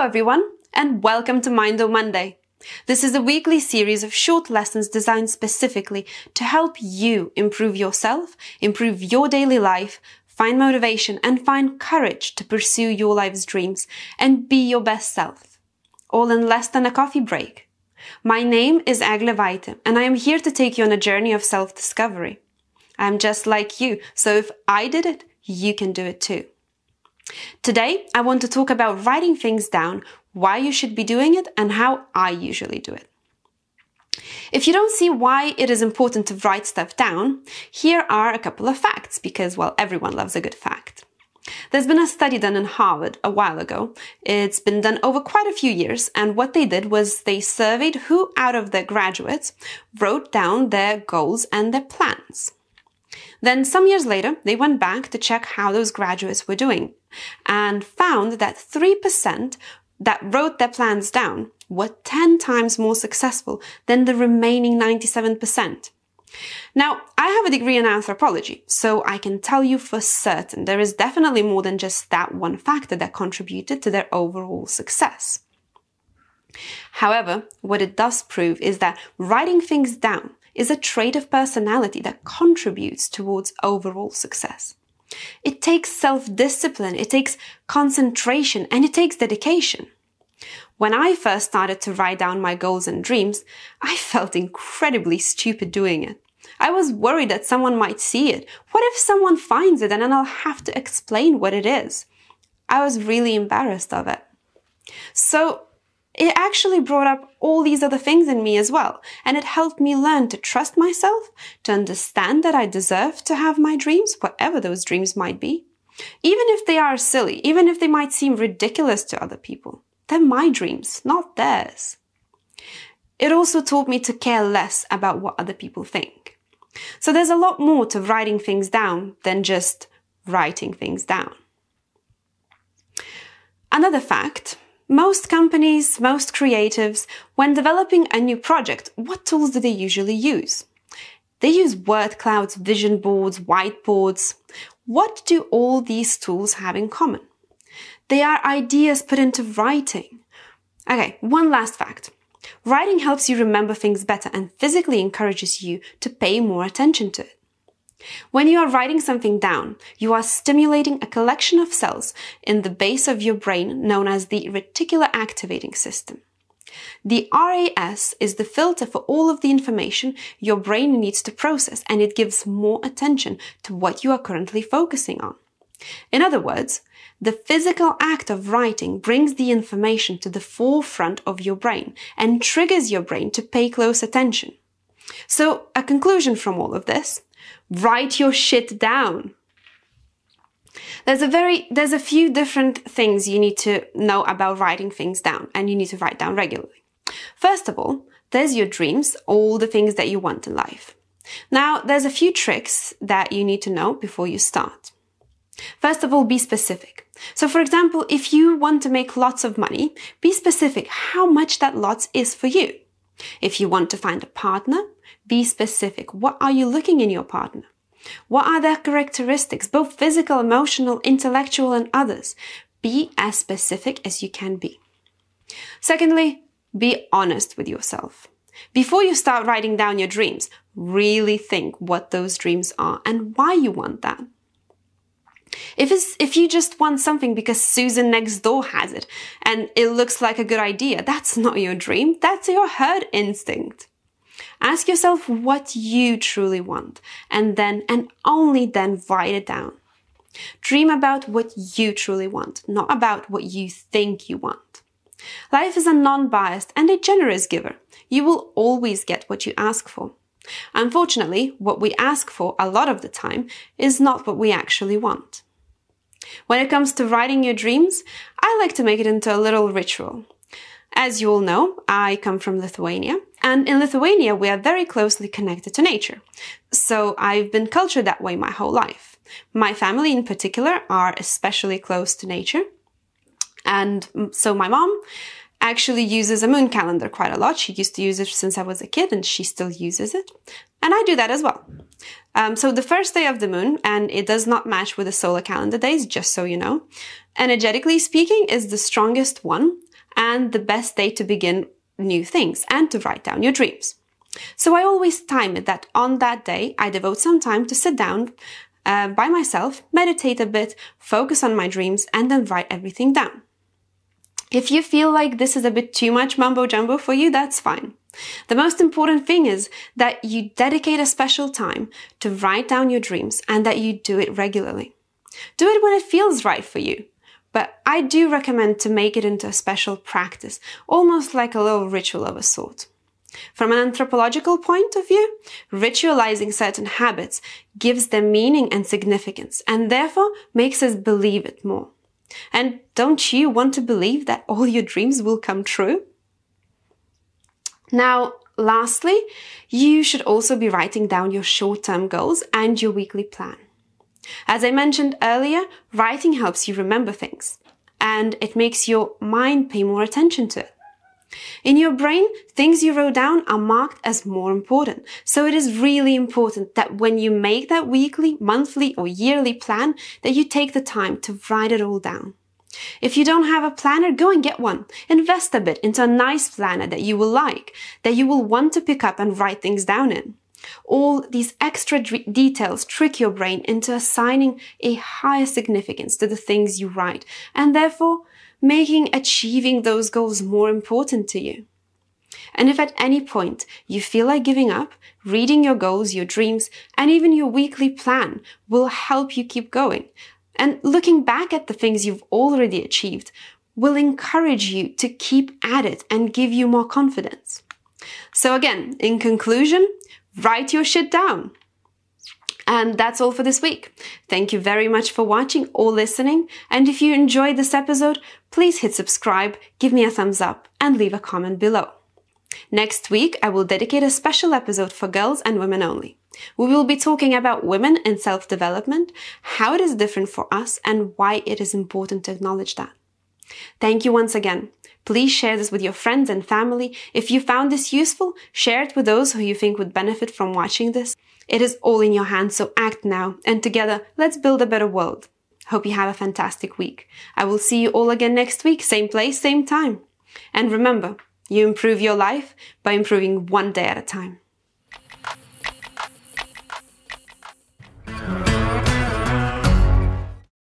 Hello, everyone, and welcome to Mind Monday. This is a weekly series of short lessons designed specifically to help you improve yourself, improve your daily life, find motivation, and find courage to pursue your life's dreams and be your best self. All in less than a coffee break. My name is Egle Vaite, and I am here to take you on a journey of self-discovery. I'm just like you, so if I did it, you can do it too. Today, I want to talk about writing things down, why you should be doing it, and how I usually do it. If you don't see why it is important to write stuff down, here are a couple of facts, because, well, everyone loves a good fact. There's been a study done in Harvard a while ago. It's been done over quite a few years, and what they did was they surveyed who out of their graduates wrote down their goals and their plans. Then some years later, they went back to check how those graduates were doing and found that 3% that wrote their plans down were 10 times more successful than the remaining 97%. Now, I have a degree in anthropology, so I can tell you for certain there is definitely more than just that one factor that contributed to their overall success. However, what it does prove is that writing things down is a trait of personality that contributes towards overall success. It takes self-discipline, it takes concentration, and it takes dedication. When I first started to write down my goals and dreams, I felt incredibly stupid doing it. I was worried that someone might see it. What if someone finds it and then I'll have to explain what it is? I was really embarrassed of it. So it actually brought up all these other things in me as well. And it helped me learn to trust myself, to understand that I deserve to have my dreams, whatever those dreams might be. Even if they are silly, even if they might seem ridiculous to other people, they're my dreams, not theirs. It also taught me to care less about what other people think. So there's a lot more to writing things down than just writing things down. Another fact most companies, most creatives, when developing a new project, what tools do they usually use? They use word clouds, vision boards, whiteboards. What do all these tools have in common? They are ideas put into writing. Okay, one last fact. Writing helps you remember things better and physically encourages you to pay more attention to it. When you are writing something down, you are stimulating a collection of cells in the base of your brain known as the reticular activating system. The RAS is the filter for all of the information your brain needs to process and it gives more attention to what you are currently focusing on. In other words, the physical act of writing brings the information to the forefront of your brain and triggers your brain to pay close attention. So, a conclusion from all of this Write your shit down. There's a very, there's a few different things you need to know about writing things down and you need to write down regularly. First of all, there's your dreams, all the things that you want in life. Now, there's a few tricks that you need to know before you start. First of all, be specific. So for example, if you want to make lots of money, be specific how much that lots is for you. If you want to find a partner, be specific. What are you looking in your partner? What are their characteristics, both physical, emotional, intellectual, and others? Be as specific as you can be. Secondly, be honest with yourself. Before you start writing down your dreams, really think what those dreams are and why you want that. If it's, if you just want something because Susan next door has it and it looks like a good idea, that's not your dream. That's your herd instinct. Ask yourself what you truly want and then and only then write it down. Dream about what you truly want, not about what you think you want. Life is a non-biased and a generous giver. You will always get what you ask for. Unfortunately, what we ask for a lot of the time is not what we actually want. When it comes to writing your dreams, I like to make it into a little ritual. As you all know, I come from Lithuania, and in Lithuania we are very closely connected to nature. So I've been cultured that way my whole life. My family in particular are especially close to nature. And so my mom actually uses a moon calendar quite a lot. She used to use it since I was a kid and she still uses it. And I do that as well. Um, so the first day of the moon, and it does not match with the solar calendar days, just so you know, energetically speaking, is the strongest one and the best day to begin new things and to write down your dreams. So I always time it that on that day I devote some time to sit down uh, by myself, meditate a bit, focus on my dreams, and then write everything down. If you feel like this is a bit too much mumbo jumbo for you, that's fine. The most important thing is that you dedicate a special time to write down your dreams and that you do it regularly. Do it when it feels right for you. But I do recommend to make it into a special practice, almost like a little ritual of a sort. From an anthropological point of view, ritualizing certain habits gives them meaning and significance and therefore makes us believe it more. And don't you want to believe that all your dreams will come true? Now, lastly, you should also be writing down your short-term goals and your weekly plan. As I mentioned earlier, writing helps you remember things and it makes your mind pay more attention to it. In your brain, things you wrote down are marked as more important. So it is really important that when you make that weekly, monthly or yearly plan, that you take the time to write it all down. If you don't have a planner, go and get one. Invest a bit into a nice planner that you will like, that you will want to pick up and write things down in. All these extra details trick your brain into assigning a higher significance to the things you write, and therefore making achieving those goals more important to you. And if at any point you feel like giving up, reading your goals, your dreams, and even your weekly plan will help you keep going. And looking back at the things you've already achieved will encourage you to keep at it and give you more confidence. So again, in conclusion, write your shit down. And that's all for this week. Thank you very much for watching or listening. And if you enjoyed this episode, please hit subscribe, give me a thumbs up, and leave a comment below. Next week, I will dedicate a special episode for girls and women only. We will be talking about women and self-development, how it is different for us, and why it is important to acknowledge that. Thank you once again. Please share this with your friends and family. If you found this useful, share it with those who you think would benefit from watching this. It is all in your hands, so act now, and together, let's build a better world. Hope you have a fantastic week. I will see you all again next week, same place, same time. And remember, you improve your life by improving one day at a time.